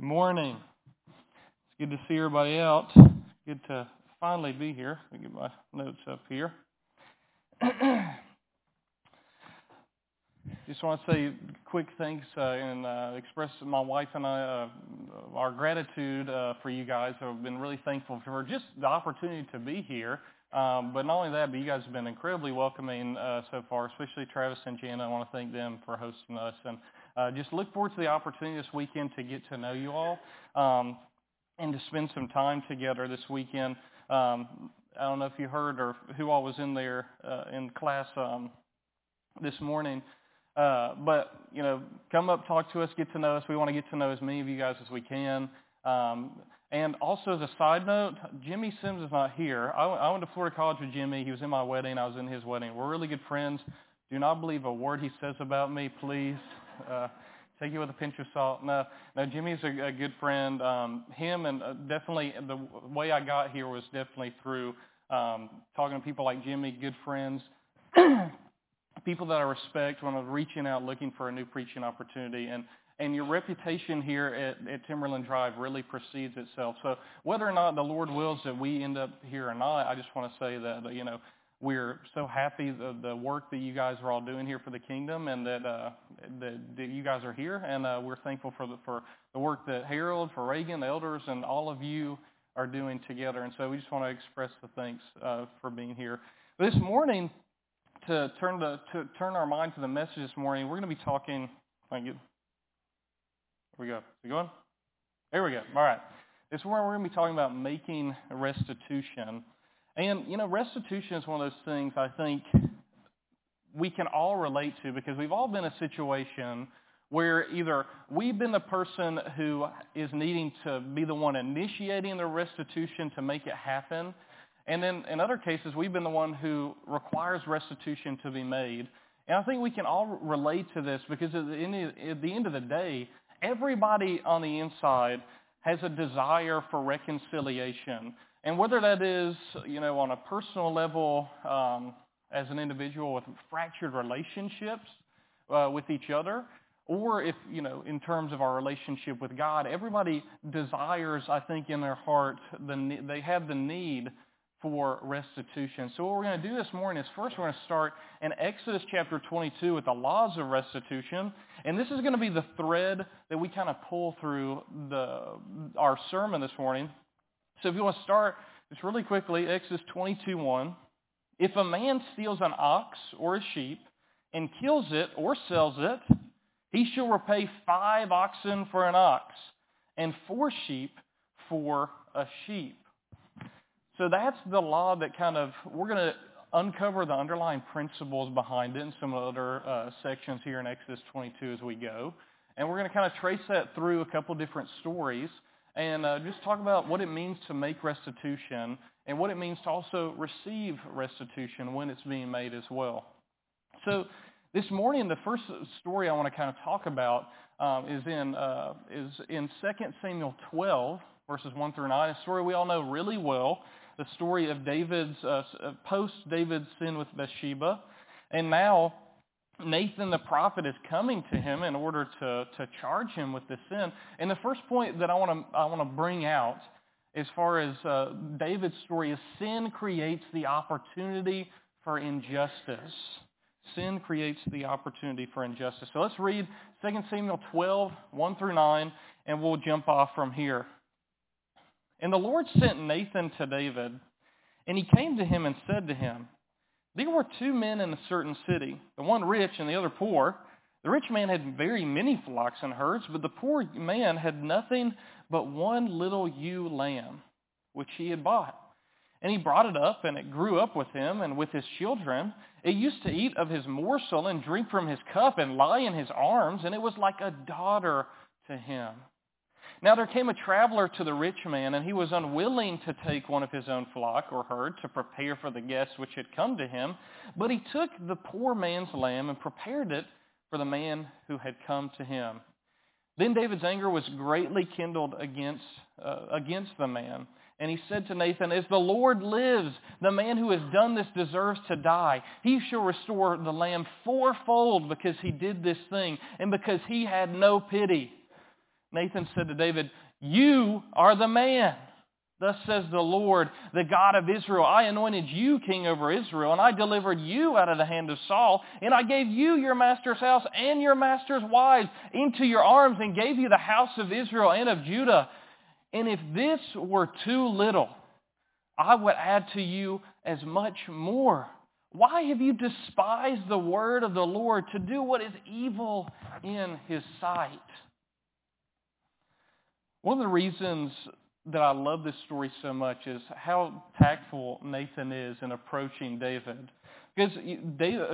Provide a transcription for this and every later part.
Good morning. It's good to see everybody out. Good to finally be here. Let me get my notes up here. Just want to say quick thanks uh, and uh, express my wife and I uh, our gratitude uh, for you guys. I've been really thankful for just the opportunity to be here. Um, but not only that, but you guys have been incredibly welcoming uh, so far, especially Travis and Jana. I want to thank them for hosting us. And uh, just look forward to the opportunity this weekend to get to know you all um, and to spend some time together this weekend. Um, I don't know if you heard or who all was in there uh, in class um, this morning. Uh, but, you know, come up, talk to us, get to know us. We want to get to know as many of you guys as we can. Um, and also as a side note, Jimmy Sims is not here. I, I went to Florida College with Jimmy. He was in my wedding. I was in his wedding. We're really good friends. Do not believe a word he says about me, please. Uh, take it with a pinch of salt. No, no, Jimmy's a, a good friend. Um, him and uh, definitely the way I got here was definitely through um, talking to people like Jimmy, good friends, people that I respect when I'm reaching out looking for a new preaching opportunity. And and your reputation here at, at Timberland Drive really precedes itself. So whether or not the Lord wills that we end up here or not, I just want to say that you know we're so happy the, the work that you guys are all doing here for the kingdom, and that uh, that, that you guys are here, and uh, we're thankful for the for the work that Harold, for Reagan, the elders, and all of you are doing together. And so we just want to express the thanks uh, for being here. This morning, to turn the to turn our mind to the message this morning, we're going to be talking. Thank you. Here we go. Is it going? There we go. All right. This morning we're going to be talking about making restitution. And, you know, restitution is one of those things I think we can all relate to because we've all been in a situation where either we've been the person who is needing to be the one initiating the restitution to make it happen, and then in other cases we've been the one who requires restitution to be made. And I think we can all relate to this because at the end at the, end of the day, everybody on the inside has a desire for reconciliation. And whether that is, you know, on a personal level um, as an individual with fractured relationships uh, with each other, or if, you know, in terms of our relationship with God, everybody desires, I think, in their heart, the, they have the need for restitution. So what we're going to do this morning is first we're going to start in Exodus chapter 22 with the laws of restitution. And this is going to be the thread that we kind of pull through the, our sermon this morning. So if you want to start just really quickly, Exodus 22.1. If a man steals an ox or a sheep and kills it or sells it, he shall repay five oxen for an ox and four sheep for a sheep. So that's the law that kind of, we're going to uncover the underlying principles behind it in some other uh, sections here in Exodus 22 as we go. And we're going to kind of trace that through a couple different stories and uh, just talk about what it means to make restitution and what it means to also receive restitution when it's being made as well. So this morning, the first story I want to kind of talk about um, is in uh, is in 2 Samuel 12, verses 1 through 9, a story we all know really well, the story of David's uh, post David's sin with Bathsheba, and now Nathan the prophet is coming to him in order to, to charge him with the sin. And the first point that I want to I want to bring out as far as uh, David's story is sin creates the opportunity for injustice. Sin creates the opportunity for injustice. So let's read 2 Samuel 12, 1 through 9, and we'll jump off from here. And the Lord sent Nathan to David, and he came to him and said to him, there were two men in a certain city, the one rich and the other poor. The rich man had very many flocks and herds, but the poor man had nothing but one little ewe lamb, which he had bought. And he brought it up, and it grew up with him and with his children. It used to eat of his morsel and drink from his cup and lie in his arms, and it was like a daughter to him. Now there came a traveler to the rich man, and he was unwilling to take one of his own flock or herd to prepare for the guests which had come to him. But he took the poor man's lamb and prepared it for the man who had come to him. Then David's anger was greatly kindled against, uh, against the man. And he said to Nathan, As the Lord lives, the man who has done this deserves to die. He shall restore the lamb fourfold because he did this thing and because he had no pity. Nathan said to David, You are the man. Thus says the Lord, the God of Israel, I anointed you king over Israel, and I delivered you out of the hand of Saul, and I gave you your master's house and your master's wives into your arms, and gave you the house of Israel and of Judah. And if this were too little, I would add to you as much more. Why have you despised the word of the Lord to do what is evil in his sight? One of the reasons that I love this story so much is how tactful Nathan is in approaching David. Because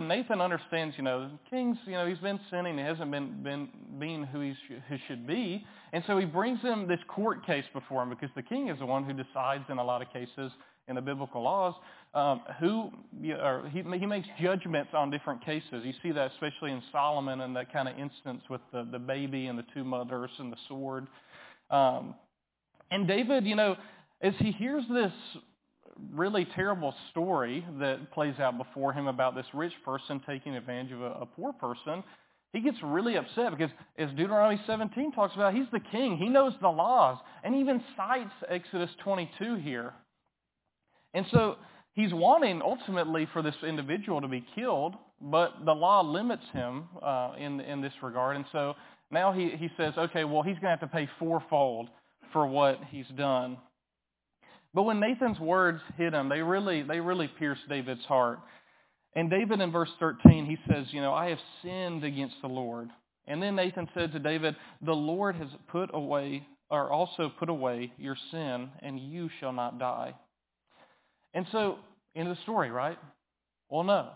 Nathan understands, you know, kings, you know, he's been sinning. He hasn't been, been being who he, sh- who should be. And so he brings him this court case before him because the king is the one who decides in a lot of cases in the biblical laws um, who, or he, he makes judgments on different cases. You see that especially in Solomon and that kind of instance with the, the baby and the two mothers and the sword. Um, and David, you know, as he hears this really terrible story that plays out before him about this rich person taking advantage of a, a poor person, he gets really upset because as Deuteronomy 17 talks about, he's the king. He knows the laws. And even cites Exodus 22 here. And so he's wanting ultimately for this individual to be killed, but the law limits him uh, in, in this regard. And so now he, he says, okay, well, he's going to have to pay fourfold for what he's done. But when Nathan's words hit him, they really, they really pierced David's heart. And David in verse 13, he says, you know, I have sinned against the Lord. And then Nathan said to David, the Lord has put away, or also put away your sin, and you shall not die. And so, in the story, right? Well, no.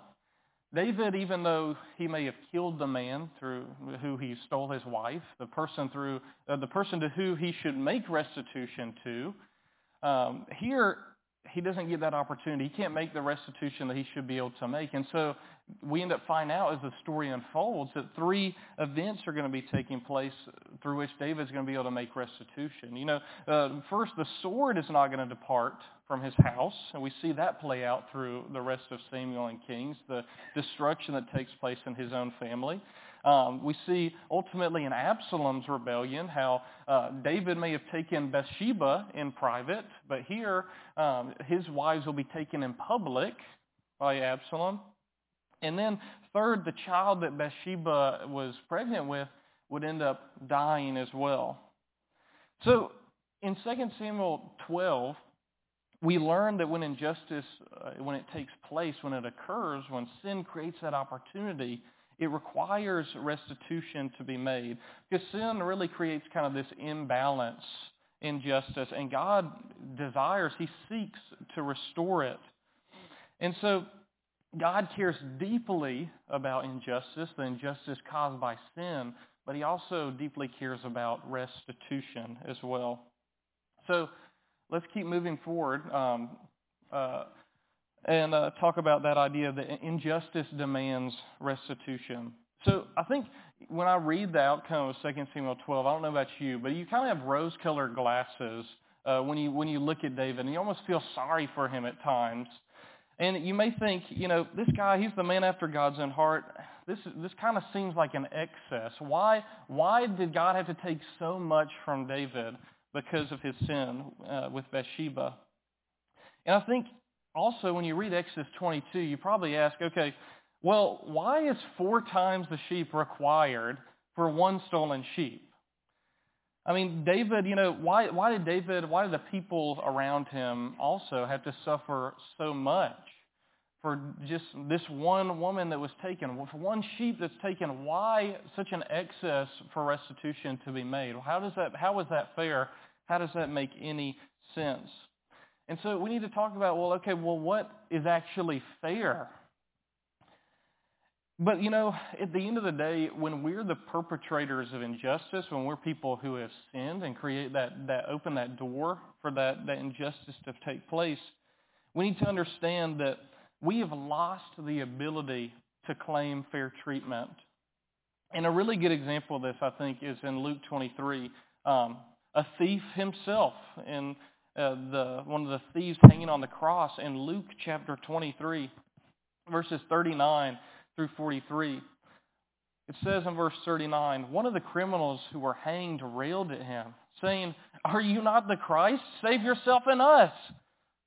David, even though he may have killed the man through who he stole his wife, the person through uh, the person to who he should make restitution to, um, here he doesn't get that opportunity. He can't make the restitution that he should be able to make. And so we end up finding out as the story unfolds that three events are going to be taking place through which David's going to be able to make restitution. You know, uh, first, the sword is not going to depart from his house, and we see that play out through the rest of Samuel and Kings, the destruction that takes place in his own family. Um, we see ultimately in Absalom's rebellion how uh, David may have taken Bathsheba in private, but here um, his wives will be taken in public by Absalom. And then third, the child that Bathsheba was pregnant with would end up dying as well. So in 2 Samuel 12, we learn that when injustice, uh, when it takes place, when it occurs, when sin creates that opportunity, it requires restitution to be made. Because sin really creates kind of this imbalance in justice, and God desires, He seeks to restore it. And so God cares deeply about injustice, the injustice caused by sin, but he also deeply cares about restitution as well. So let's keep moving forward um, uh, and uh, talk about that idea that injustice demands restitution. So I think when I read the outcome of 2 Samuel 12, I don't know about you, but you kind of have rose-colored glasses uh, when you when you look at David, and you almost feel sorry for him at times. And you may think, you know, this guy, he's the man after God's own heart. This, this kind of seems like an excess. Why, why did God have to take so much from David because of his sin uh, with Bathsheba? And I think also when you read Exodus 22, you probably ask, okay, well, why is four times the sheep required for one stolen sheep? I mean, David, you know, why, why did David, why did the people around him also have to suffer so much for just this one woman that was taken, for one sheep that's taken? Why such an excess for restitution to be made? How does that, how is that fair? How does that make any sense? And so we need to talk about, well, okay, well, what is actually fair? But, you know, at the end of the day, when we're the perpetrators of injustice, when we're people who have sinned and create that, that open that door for that, that injustice to take place, we need to understand that we have lost the ability to claim fair treatment. And a really good example of this, I think, is in Luke 23. Um, a thief himself, in uh, the one of the thieves hanging on the cross in Luke chapter 23, verses 39 through 43. It says in verse 39, one of the criminals who were hanged railed at him, saying, Are you not the Christ? Save yourself and us.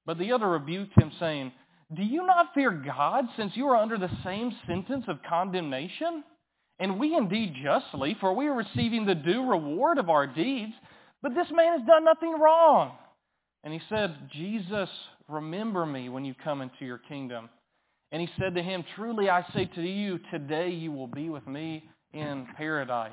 But the other rebuked him, saying, Do you not fear God, since you are under the same sentence of condemnation? And we indeed justly, for we are receiving the due reward of our deeds. But this man has done nothing wrong. And he said, Jesus, remember me when you come into your kingdom. And he said to him, Truly I say to you, today you will be with me in paradise.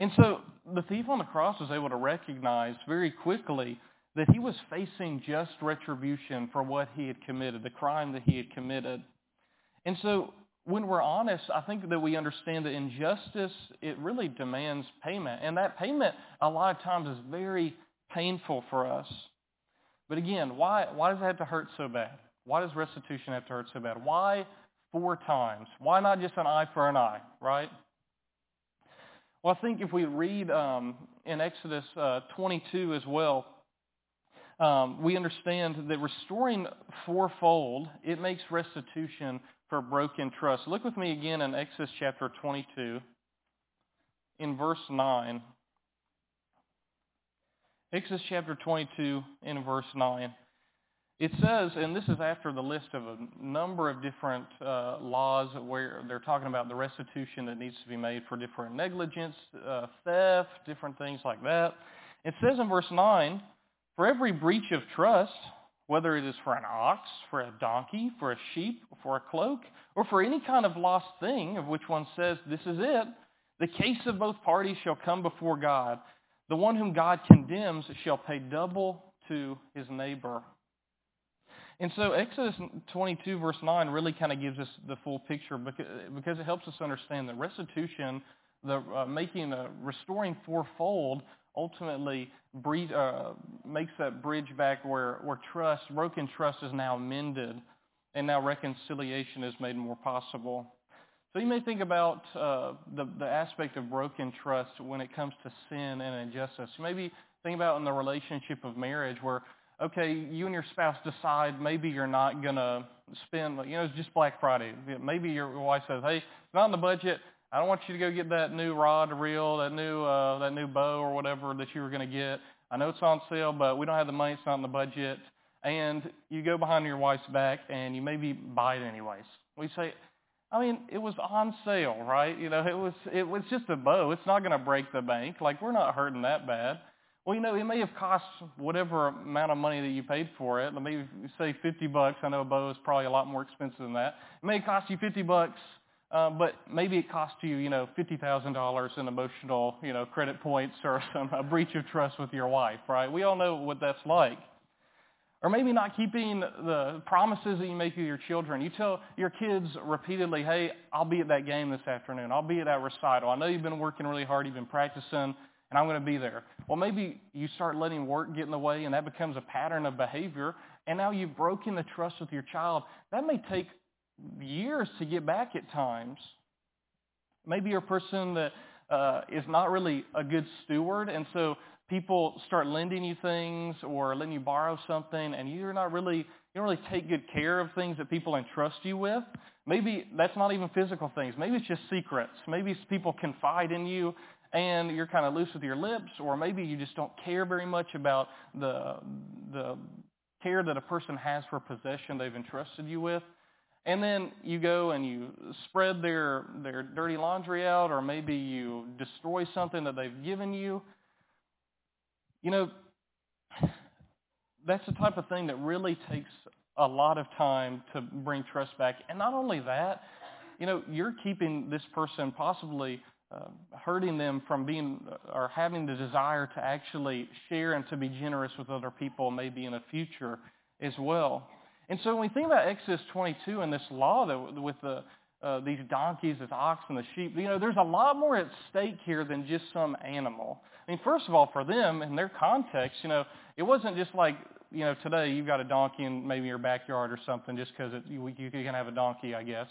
And so the thief on the cross was able to recognize very quickly that he was facing just retribution for what he had committed, the crime that he had committed. And so when we're honest, I think that we understand that injustice, it really demands payment. And that payment a lot of times is very painful for us. But again, why, why does it have to hurt so bad? Why does restitution have to hurt so bad? Why four times? Why not just an eye for an eye, right? Well, I think if we read um, in Exodus uh, 22 as well, um, we understand that restoring fourfold, it makes restitution for broken trust. Look with me again in Exodus chapter 22, in verse 9. Exodus chapter 22, in verse 9. It says, and this is after the list of a number of different uh, laws where they're talking about the restitution that needs to be made for different negligence, uh, theft, different things like that. It says in verse 9, for every breach of trust, whether it is for an ox, for a donkey, for a sheep, for a cloak, or for any kind of lost thing of which one says, this is it, the case of both parties shall come before God. The one whom God condemns shall pay double to his neighbor. And so Exodus 22 verse 9 really kind of gives us the full picture because it helps us understand that restitution, the uh, making, uh, restoring fourfold ultimately breed, uh, makes that bridge back where, where trust, broken trust is now mended and now reconciliation is made more possible. So you may think about uh, the, the aspect of broken trust when it comes to sin and injustice. Maybe think about in the relationship of marriage where okay, you and your spouse decide maybe you're not going to spend, you know, it's just Black Friday. Maybe your wife says, hey, not in the budget. I don't want you to go get that new rod reel, that new uh, that new bow or whatever that you were going to get. I know it's on sale, but we don't have the money. It's not in the budget. And you go behind your wife's back and you maybe buy it anyways. We say, I mean, it was on sale, right? You know, it was it was just a bow. It's not going to break the bank. Like we're not hurting that bad. Well, you know, it may have cost whatever amount of money that you paid for it. Me say 50 bucks. I know a bow is probably a lot more expensive than that. It may cost you 50 bucks, uh, but maybe it cost you, you know, $50,000 in emotional, you know, credit points or some, a breach of trust with your wife, right? We all know what that's like. Or maybe not keeping the promises that you make to your children. You tell your kids repeatedly, hey, I'll be at that game this afternoon. I'll be at that recital. I know you've been working really hard. You've been practicing and I'm going to be there. Well, maybe you start letting work get in the way and that becomes a pattern of behavior and now you've broken the trust with your child. That may take years to get back at times. Maybe you're a person that uh, is not really a good steward and so people start lending you things or letting you borrow something and you're not really, you don't really take good care of things that people entrust you with. Maybe that's not even physical things. Maybe it's just secrets. Maybe people confide in you and you're kind of loose with your lips, or maybe you just don't care very much about the, the care that a person has for possession they've entrusted you with. And then you go and you spread their, their dirty laundry out, or maybe you destroy something that they've given you. You know, that's the type of thing that really takes a lot of time to bring trust back. And not only that, you know, you're keeping this person possibly uh, hurting them from being or having the desire to actually share and to be generous with other people maybe in the future as well. And so when we think about Exodus 22 and this law that with the uh, these donkeys, this ox, and the sheep, you know, there's a lot more at stake here than just some animal. I mean, first of all, for them in their context, you know, it wasn't just like you know today you've got a donkey in maybe your backyard or something just because you, you can have a donkey, I guess.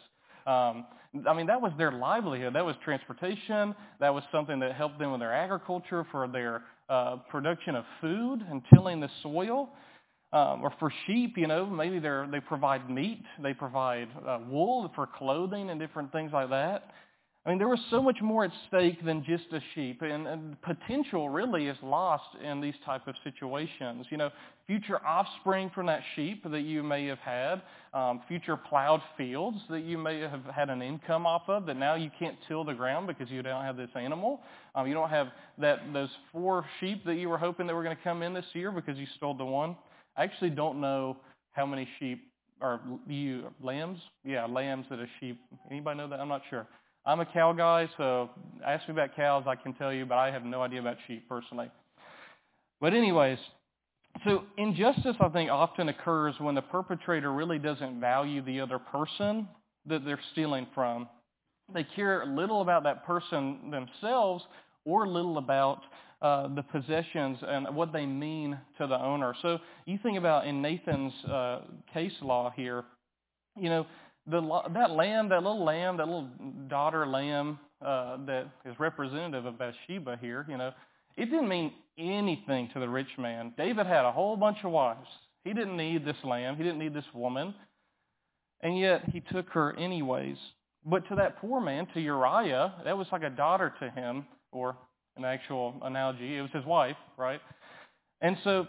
Um, I mean, that was their livelihood. That was transportation. That was something that helped them with their agriculture for their uh, production of food and tilling the soil. Um, or for sheep, you know, maybe they they provide meat, they provide uh, wool for clothing and different things like that. I mean, there was so much more at stake than just a sheep, and, and potential really is lost in these type of situations. You know, future offspring from that sheep that you may have had, um, future plowed fields that you may have had an income off of that now you can't till the ground because you don't have this animal. Um, you don't have that those four sheep that you were hoping that were going to come in this year because you stole the one. I actually don't know how many sheep or ewe lambs. Yeah, lambs that a sheep. Anybody know that? I'm not sure. I'm a cow guy, so ask me about cows, I can tell you, but I have no idea about sheep personally. But anyways, so injustice, I think, often occurs when the perpetrator really doesn't value the other person that they're stealing from. They care little about that person themselves or little about uh, the possessions and what they mean to the owner. So you think about in Nathan's uh, case law here, you know, the, that lamb, that little lamb, that little daughter lamb uh, that is representative of Bathsheba here, you know, it didn't mean anything to the rich man. David had a whole bunch of wives. He didn't need this lamb. He didn't need this woman. And yet he took her anyways. But to that poor man, to Uriah, that was like a daughter to him, or an actual analogy. It was his wife, right? And so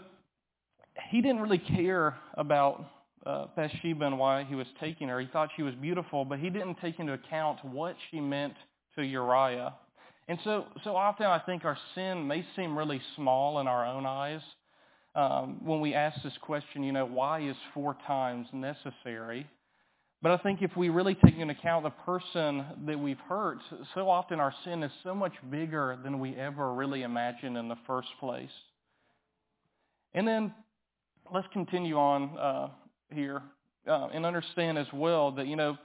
he didn't really care about uh, Bathsheba and why he was taking her. He thought she was beautiful, but he didn't take into account what she meant to Uriah. And so, so often I think our sin may seem really small in our own eyes. Um, when we ask this question, you know, why is four times necessary? But I think if we really take into account the person that we've hurt, so often our sin is so much bigger than we ever really imagined in the first place. And then let's continue on uh, here uh, and understand as well that, you know,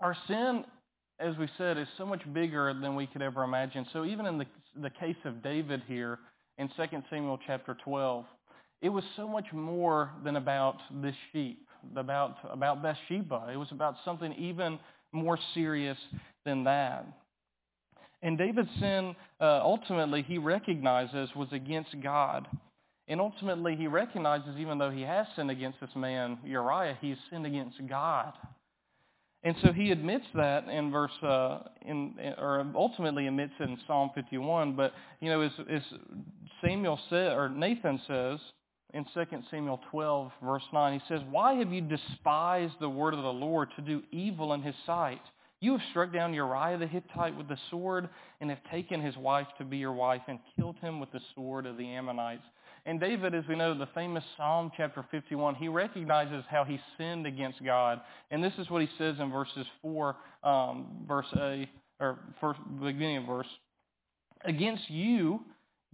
our sin, as we said, is so much bigger than we could ever imagine. So even in the, the case of David here in 2 Samuel chapter 12, it was so much more than about this sheep, about, about Bathsheba. It was about something even more serious than that. And David's sin, uh, ultimately, he recognizes was against God. And ultimately, he recognizes, even though he has sinned against this man, Uriah, he's sinned against God. And so he admits that in verse, uh, in, or ultimately admits it in Psalm 51. But, you know, as, as Samuel said, or Nathan says in 2 Samuel 12, verse 9, he says, Why have you despised the word of the Lord to do evil in his sight? You have struck down Uriah the Hittite with the sword and have taken his wife to be your wife and killed him with the sword of the Ammonites. And David, as we know, the famous Psalm chapter 51, he recognizes how he sinned against God. And this is what he says in verses 4, um, verse A, or first, beginning of verse. Against you,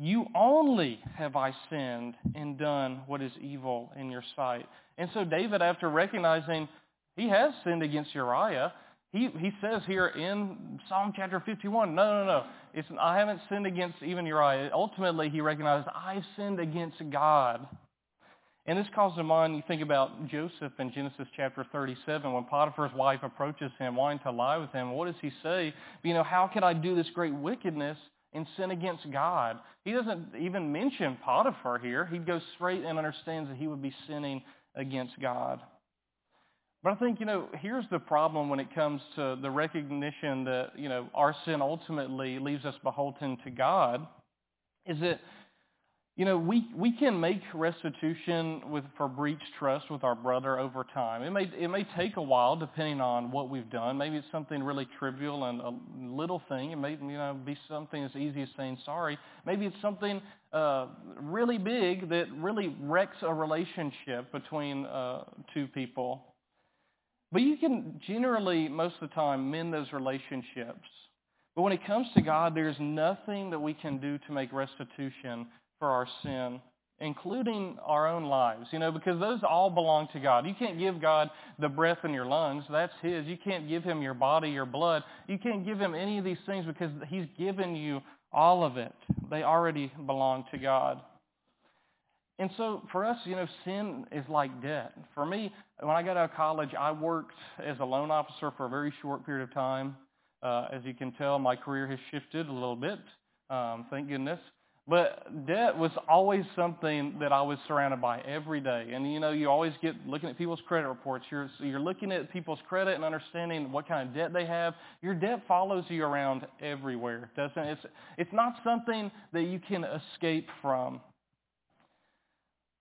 you only have I sinned and done what is evil in your sight. And so David, after recognizing he has sinned against Uriah, he, he says here in Psalm chapter 51, no, no, no. It's, I haven't sinned against even Uriah. Ultimately, he recognizes, I've sinned against God. And this calls to mind, you think about Joseph in Genesis chapter 37, when Potiphar's wife approaches him, wanting to lie with him. What does he say? You know, how can I do this great wickedness and sin against God? He doesn't even mention Potiphar here. He goes straight and understands that he would be sinning against God. But I think, you know, here's the problem when it comes to the recognition that, you know, our sin ultimately leaves us beholden to God, is that, you know, we, we can make restitution with, for breach trust with our brother over time. It may, it may take a while depending on what we've done. Maybe it's something really trivial and a little thing. It may, you know, be something as easy as saying sorry. Maybe it's something uh, really big that really wrecks a relationship between uh, two people. But you can generally, most of the time, mend those relationships. But when it comes to God, there's nothing that we can do to make restitution for our sin, including our own lives, you know, because those all belong to God. You can't give God the breath in your lungs. That's His. You can't give Him your body, your blood. You can't give Him any of these things because He's given you all of it. They already belong to God. And so for us, you know, sin is like debt. For me, when I got out of college, I worked as a loan officer for a very short period of time. Uh, as you can tell, my career has shifted a little bit. Um, thank goodness. But debt was always something that I was surrounded by every day. And you know, you always get looking at people's credit reports. You're, you're looking at people's credit and understanding what kind of debt they have. Your debt follows you around everywhere, doesn't it? It's, it's not something that you can escape from.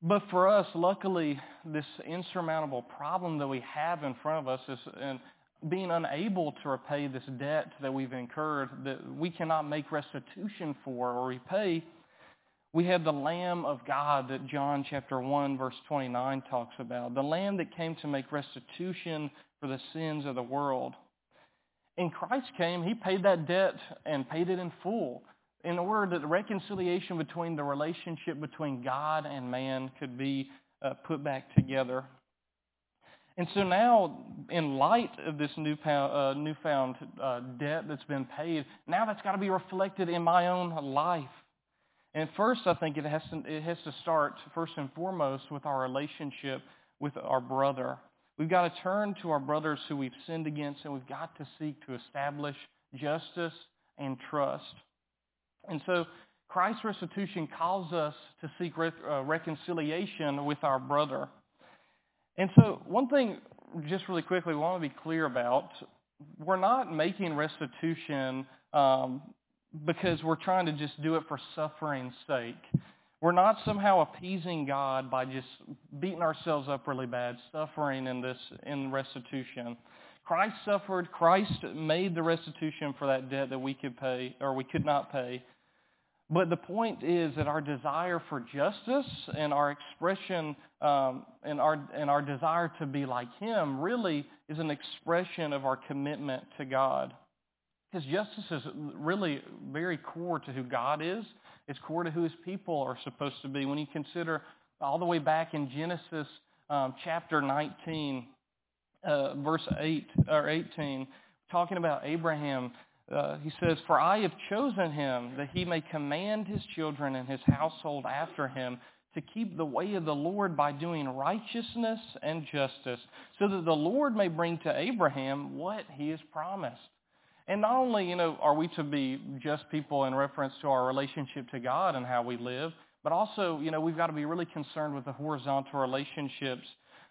But for us, luckily, this insurmountable problem that we have in front of us is and being unable to repay this debt that we've incurred that we cannot make restitution for or repay. We have the Lamb of God that John chapter 1 verse 29 talks about. The Lamb that came to make restitution for the sins of the world. And Christ came, He paid that debt and paid it in full in order that the reconciliation between the relationship between God and man could be uh, put back together. And so now, in light of this newfound, uh, newfound uh, debt that's been paid, now that's got to be reflected in my own life. And first, I think it has, to, it has to start, first and foremost, with our relationship with our brother. We've got to turn to our brothers who we've sinned against, and we've got to seek to establish justice and trust. And so Christ's restitution calls us to seek re- uh, reconciliation with our brother. And so one thing, just really quickly, we want to be clear about, we're not making restitution um, because we're trying to just do it for suffering's sake. We're not somehow appeasing God by just beating ourselves up really bad, suffering in this in restitution. Christ suffered. Christ made the restitution for that debt that we could pay or we could not pay. But the point is that our desire for justice and our expression um, and, our, and our desire to be like Him really is an expression of our commitment to God. Because justice is really very core to who God is. It's core to who His people are supposed to be. When you consider all the way back in Genesis um, chapter 19, uh, verse 8 or 18, talking about Abraham uh, he says, For I have chosen him that he may command his children and his household after him to keep the way of the Lord by doing righteousness and justice, so that the Lord may bring to Abraham what he has promised. And not only, you know, are we to be just people in reference to our relationship to God and how we live, but also, you know, we've got to be really concerned with the horizontal relationships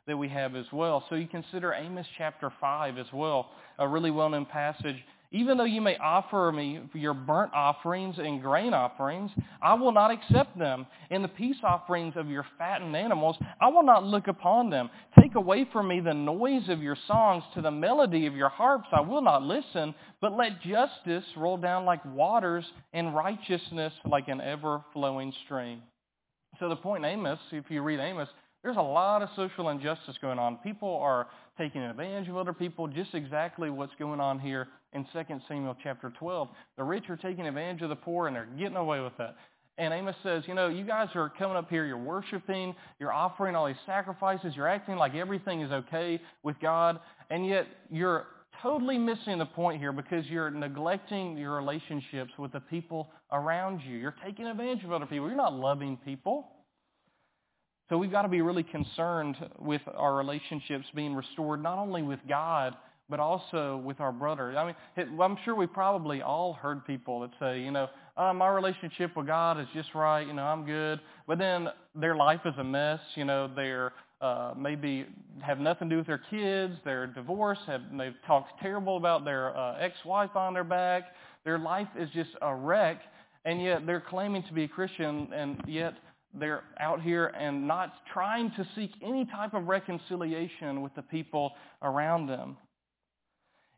that we have as well. So you consider Amos chapter 5 as well, a really well-known passage even though you may offer me your burnt offerings and grain offerings, I will not accept them. And the peace offerings of your fattened animals, I will not look upon them. Take away from me the noise of your songs. To the melody of your harps I will not listen. But let justice roll down like waters and righteousness like an ever-flowing stream. So the point Amos, if you read Amos, there's a lot of social injustice going on. People are taking advantage of other people, just exactly what's going on here in 2 Samuel chapter 12. The rich are taking advantage of the poor, and they're getting away with it. And Amos says, you know, you guys are coming up here, you're worshiping, you're offering all these sacrifices, you're acting like everything is okay with God, and yet you're totally missing the point here because you're neglecting your relationships with the people around you. You're taking advantage of other people. You're not loving people. So we've got to be really concerned with our relationships being restored, not only with God, but also with our brother. I mean, I'm sure we probably all heard people that say, you know, oh, my relationship with God is just right, you know, I'm good. But then their life is a mess, you know, they're uh, maybe have nothing to do with their kids, they're divorced, have, they've talked terrible about their uh, ex-wife on their back. Their life is just a wreck, and yet they're claiming to be a Christian, and yet they're out here and not trying to seek any type of reconciliation with the people around them.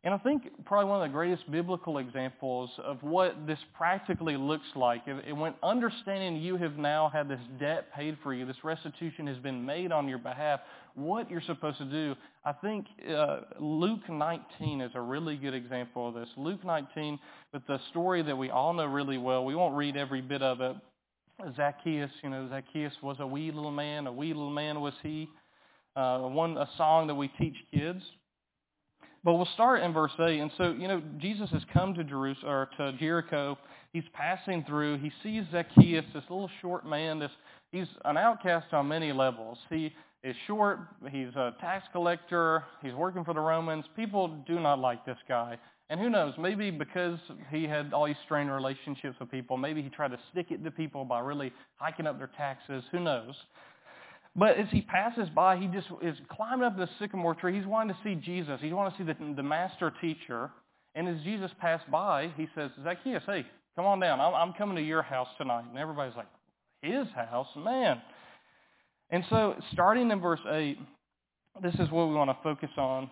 And I think probably one of the greatest biblical examples of what this practically looks like, when understanding you have now had this debt paid for you, this restitution has been made on your behalf, what you're supposed to do, I think uh, Luke 19 is a really good example of this. Luke 19, with the story that we all know really well, we won't read every bit of it, Zacchaeus, you know, Zacchaeus was a wee little man. A wee little man was he. Uh, one a song that we teach kids. But we'll start in verse 8. And so, you know, Jesus has come to Jerusalem or to Jericho. He's passing through. He sees Zacchaeus, this little short man. This he's an outcast on many levels. He is short. He's a tax collector. He's working for the Romans. People do not like this guy. And who knows, maybe because he had all these strained relationships with people, maybe he tried to stick it to people by really hiking up their taxes. Who knows? But as he passes by, he just is climbing up the sycamore tree. He's wanting to see Jesus. He's wanting to see the, the master teacher. And as Jesus passed by, he says, Zacchaeus, hey, come on down. I'm, I'm coming to your house tonight. And everybody's like, his house? Man. And so starting in verse 8, this is what we want to focus on.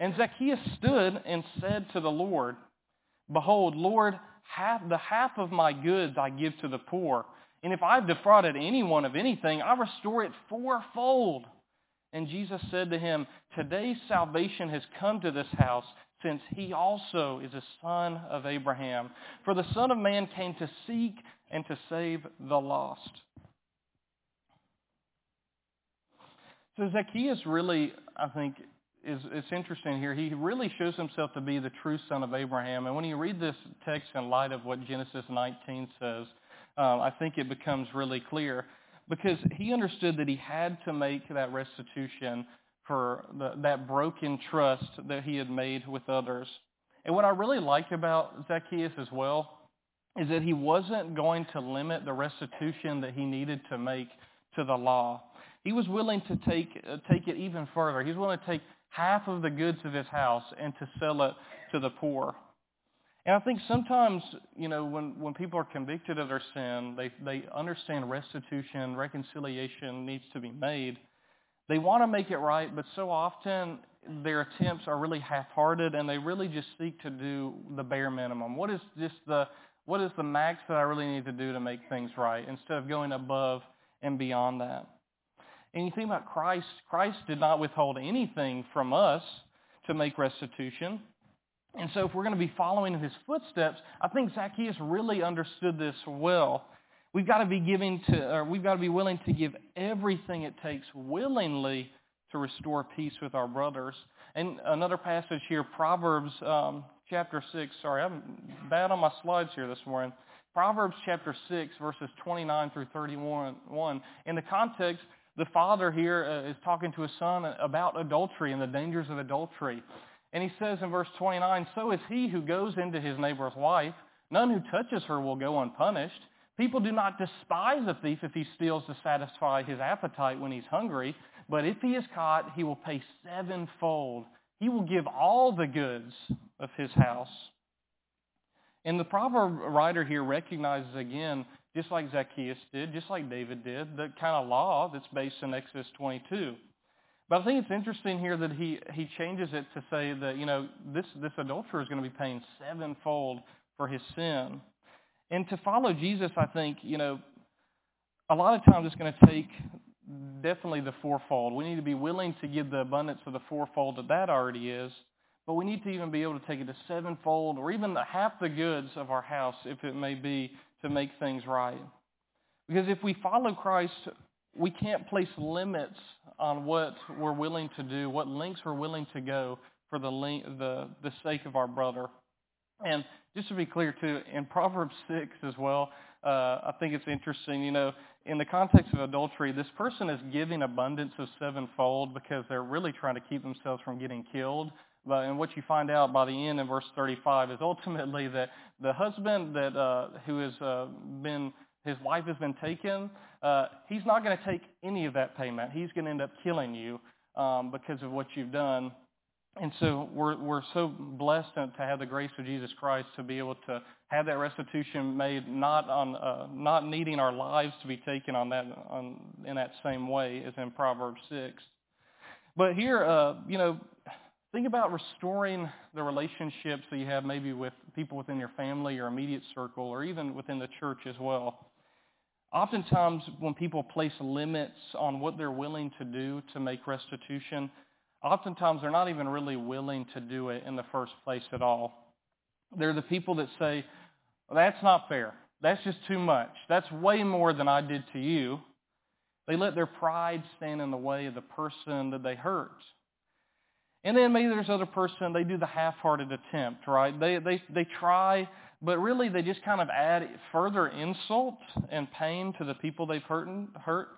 And Zacchaeus stood and said to the Lord, Behold, Lord, half, the half of my goods I give to the poor. And if I've defrauded anyone of anything, I restore it fourfold. And Jesus said to him, Today salvation has come to this house, since he also is a son of Abraham. For the Son of Man came to seek and to save the lost. So Zacchaeus really, I think, is it's interesting here. He really shows himself to be the true son of Abraham. And when you read this text in light of what Genesis 19 says, uh, I think it becomes really clear because he understood that he had to make that restitution for the, that broken trust that he had made with others. And what I really like about Zacchaeus as well is that he wasn't going to limit the restitution that he needed to make to the law. He was willing to take, uh, take it even further. He was willing to take half of the goods of his house and to sell it to the poor. And I think sometimes, you know, when, when people are convicted of their sin, they, they understand restitution, reconciliation needs to be made. They want to make it right, but so often their attempts are really half-hearted and they really just seek to do the bare minimum. What is just the, what is the max that I really need to do to make things right instead of going above and beyond that? And you think about Christ, Christ did not withhold anything from us to make restitution. And so if we're going to be following in his footsteps, I think Zacchaeus really understood this well. We've got to be giving to, or we've got to be willing to give everything it takes willingly to restore peace with our brothers. And another passage here, Proverbs um, chapter 6. Sorry, I'm bad on my slides here this morning. Proverbs chapter 6, verses 29 through 31. In the context, the father here uh, is talking to his son about adultery and the dangers of adultery. And he says in verse 29, So is he who goes into his neighbor's wife. None who touches her will go unpunished. People do not despise a thief if he steals to satisfy his appetite when he's hungry. But if he is caught, he will pay sevenfold. He will give all the goods of his house. And the proverb writer here recognizes again just like Zacchaeus did, just like David did, the kind of law that's based in Exodus 22. But I think it's interesting here that he, he changes it to say that, you know, this, this adulterer is going to be paying sevenfold for his sin. And to follow Jesus, I think, you know, a lot of times it's going to take definitely the fourfold. We need to be willing to give the abundance of the fourfold that that already is. But we need to even be able to take it to sevenfold or even the half the goods of our house, if it may be, to make things right. Because if we follow Christ, we can't place limits on what we're willing to do, what lengths we're willing to go for the, the, the sake of our brother. And just to be clear, too, in Proverbs 6 as well, uh, I think it's interesting, you know, in the context of adultery, this person is giving abundance of sevenfold because they're really trying to keep themselves from getting killed. But, and what you find out by the end in verse 35 is ultimately that the husband that uh, who has uh, been his wife has been taken, uh, he's not going to take any of that payment. He's going to end up killing you um, because of what you've done. And so we're we're so blessed to have the grace of Jesus Christ to be able to have that restitution made, not on uh, not needing our lives to be taken on that on in that same way as in Proverbs six. But here, uh, you know, Think about restoring the relationships that you have maybe with people within your family or immediate circle or even within the church as well. Oftentimes when people place limits on what they're willing to do to make restitution, oftentimes they're not even really willing to do it in the first place at all. They're the people that say, that's not fair. That's just too much. That's way more than I did to you. They let their pride stand in the way of the person that they hurt. And then maybe there's other person, they do the half-hearted attempt, right? They, they, they try, but really they just kind of add further insult and pain to the people they've hurt, hurt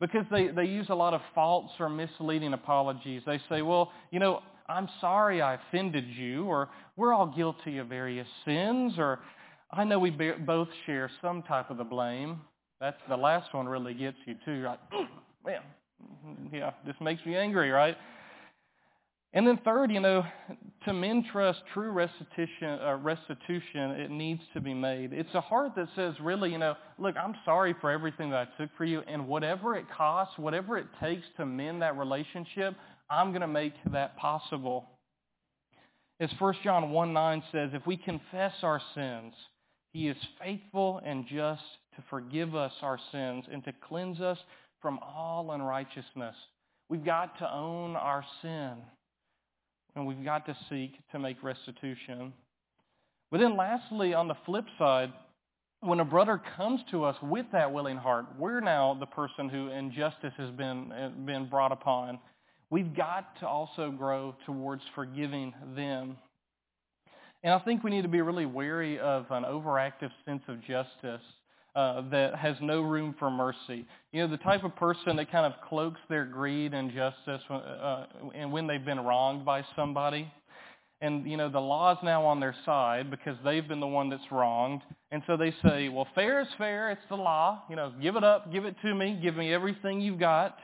because they, they use a lot of false or misleading apologies. They say, well, you know, I'm sorry I offended you, or we're all guilty of various sins, or I know we both share some type of the blame. That's the last one really gets you too. Like, man, yeah, this makes me angry, right? And then third, you know, to men trust true restitution, uh, restitution, it needs to be made. It's a heart that says, really, you know, look, I'm sorry for everything that I took for you, and whatever it costs, whatever it takes to mend that relationship, I'm going to make that possible. As 1 John 1 9 says, if we confess our sins, he is faithful and just to forgive us our sins and to cleanse us from all unrighteousness. We've got to own our sin and we've got to seek to make restitution. But then lastly, on the flip side, when a brother comes to us with that willing heart, we're now the person who injustice has been, been brought upon. We've got to also grow towards forgiving them. And I think we need to be really wary of an overactive sense of justice uh, that has no room for mercy. You know, the type of person that kind of cloaks their greed and justice uh, uh, and when they've been wronged by somebody. And, you know, the law's now on their side because they've been the one that's wronged. And so they say, well, fair is fair. It's the law. You know, give it up. Give it to me. Give me everything you've got.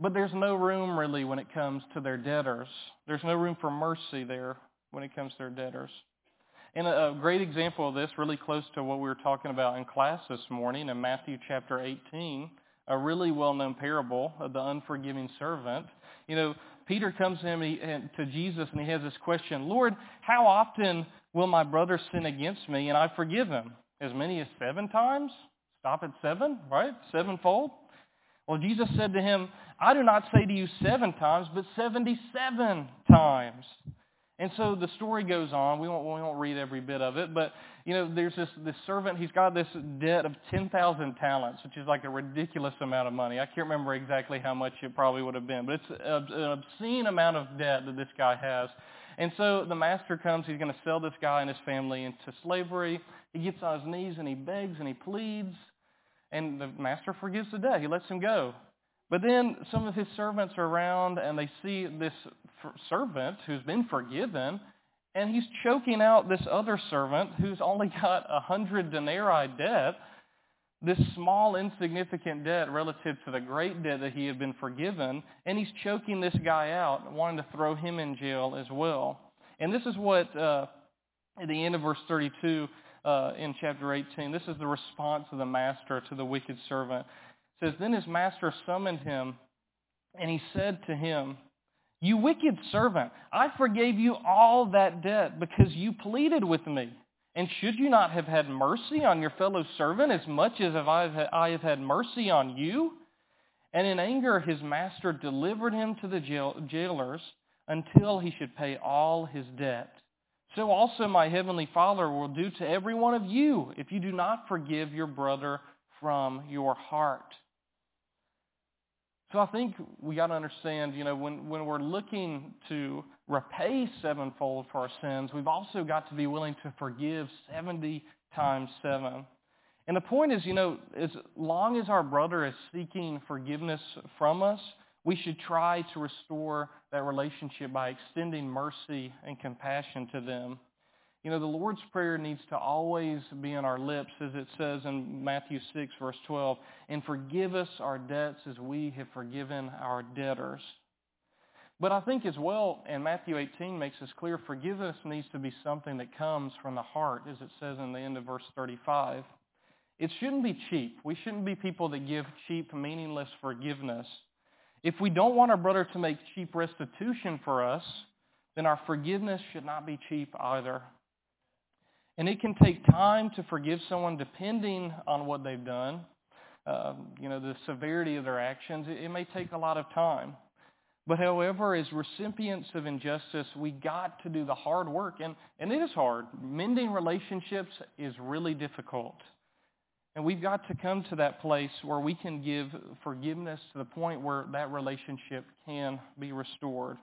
But there's no room really when it comes to their debtors. There's no room for mercy there when it comes to their debtors. And a, great example of this, really close to what we were talking about in class this morning in Matthew chapter 18, a really well-known parable of the unforgiving servant. You know, Peter comes to him and to Jesus and he has this question, Lord, how often will my brother sin against me and I forgive him? As many as seven times? Stop at seven, right? Sevenfold? Well, Jesus said to him, I do not say to you seven times, but 77 times. And so the story goes on. We won't, we won't read every bit of it, but you know, there's this, this servant. He's got this debt of 10,000 talents, which is like a ridiculous amount of money. I can't remember exactly how much it probably would have been, but it's an obscene amount of debt that this guy has. And so the master comes. He's going to sell this guy and his family into slavery. He gets on his knees and he begs and he pleads, and the master forgives the debt. He lets him go. But then some of his servants are around and they see this servant who's been forgiven and he's choking out this other servant who's only got a hundred denarii debt, this small insignificant debt relative to the great debt that he had been forgiven, and he's choking this guy out, wanting to throw him in jail as well. And this is what, uh, at the end of verse 32 uh, in chapter 18, this is the response of the master to the wicked servant says, Then his master summoned him, and he said to him, You wicked servant, I forgave you all that debt because you pleaded with me. And should you not have had mercy on your fellow servant as much as I have had mercy on you? And in anger his master delivered him to the jail, jailers until he should pay all his debt. So also my heavenly Father will do to every one of you if you do not forgive your brother from your heart. So I think we got to understand, you know, when, when we're looking to repay sevenfold for our sins, we've also got to be willing to forgive 70 times seven. And the point is, you know, as long as our brother is seeking forgiveness from us, we should try to restore that relationship by extending mercy and compassion to them. You know, the Lord's Prayer needs to always be on our lips, as it says in Matthew 6, verse 12, and forgive us our debts as we have forgiven our debtors. But I think as well, and Matthew 18 makes this clear, forgiveness needs to be something that comes from the heart, as it says in the end of verse 35. It shouldn't be cheap. We shouldn't be people that give cheap, meaningless forgiveness. If we don't want our brother to make cheap restitution for us, then our forgiveness should not be cheap either. And it can take time to forgive someone depending on what they've done. Uh, you know, the severity of their actions. It, it may take a lot of time. But however, as recipients of injustice, we got to do the hard work. And, and it is hard. Mending relationships is really difficult. And we've got to come to that place where we can give forgiveness to the point where that relationship can be restored.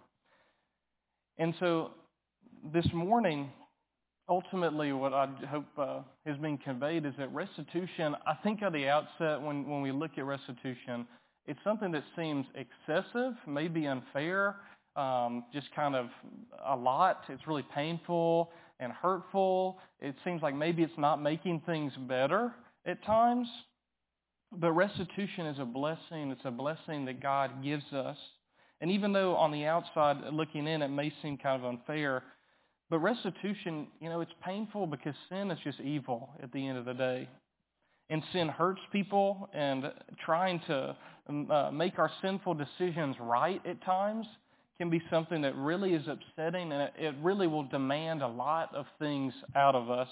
And so this morning, ultimately what I hope uh, has been conveyed is that restitution, I think at the outset when, when we look at restitution, it's something that seems excessive, maybe unfair, um, just kind of a lot. It's really painful and hurtful. It seems like maybe it's not making things better at times. But restitution is a blessing. It's a blessing that God gives us. And even though on the outside looking in it may seem kind of unfair, but restitution, you know, it's painful because sin is just evil at the end of the day. And sin hurts people and trying to um, uh, make our sinful decisions right at times can be something that really is upsetting and it really will demand a lot of things out of us.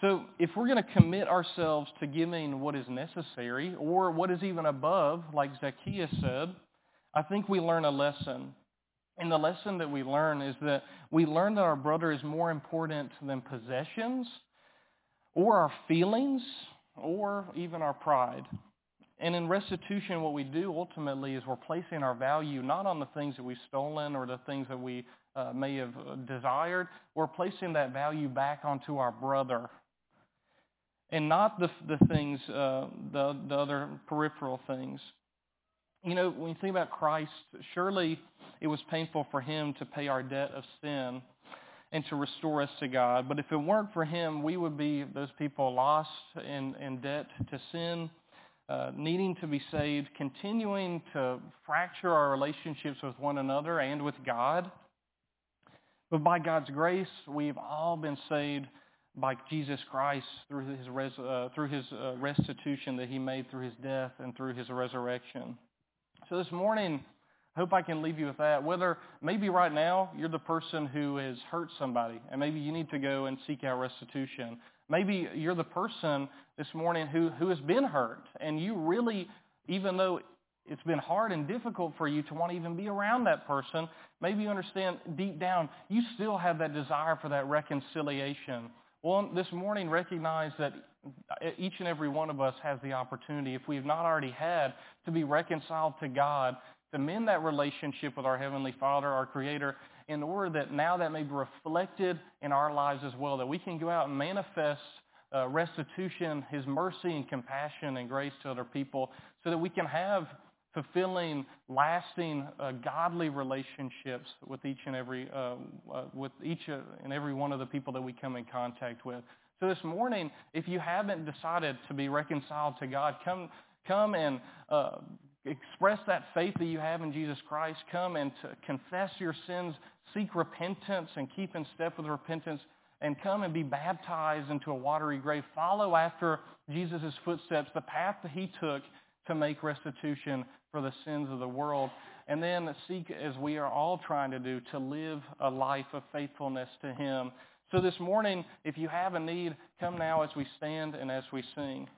So if we're going to commit ourselves to giving what is necessary or what is even above, like Zacchaeus said, I think we learn a lesson. And the lesson that we learn is that we learn that our brother is more important than possessions or our feelings or even our pride. And in restitution, what we do ultimately is we're placing our value not on the things that we've stolen or the things that we uh, may have uh, desired. We're placing that value back onto our brother and not the, the things, uh, the, the other peripheral things. You know, when you think about Christ, surely it was painful for him to pay our debt of sin and to restore us to God. But if it weren't for him, we would be those people lost in, in debt to sin, uh, needing to be saved, continuing to fracture our relationships with one another and with God. But by God's grace, we've all been saved by Jesus Christ through his, res- uh, through his uh, restitution that he made through his death and through his resurrection. So this morning, I hope I can leave you with that. Whether maybe right now you're the person who has hurt somebody and maybe you need to go and seek out restitution. Maybe you're the person this morning who, who has been hurt and you really, even though it's been hard and difficult for you to want to even be around that person, maybe you understand deep down you still have that desire for that reconciliation. Well, this morning recognize that each and every one of us has the opportunity, if we have not already had, to be reconciled to God, to mend that relationship with our Heavenly Father, our Creator, in order that now that may be reflected in our lives as well, that we can go out and manifest uh, restitution, His mercy and compassion and grace to other people, so that we can have fulfilling, lasting, uh, godly relationships with each and every uh, uh, with each uh, and every one of the people that we come in contact with. So this morning, if you haven't decided to be reconciled to God, come come and uh, express that faith that you have in Jesus Christ. Come and confess your sins, seek repentance, and keep in step with repentance. And come and be baptized into a watery grave. Follow after Jesus' footsteps, the path that he took to make restitution for the sins of the world. And then seek, as we are all trying to do, to live a life of faithfulness to him. So this morning, if you have a need, come now as we stand and as we sing.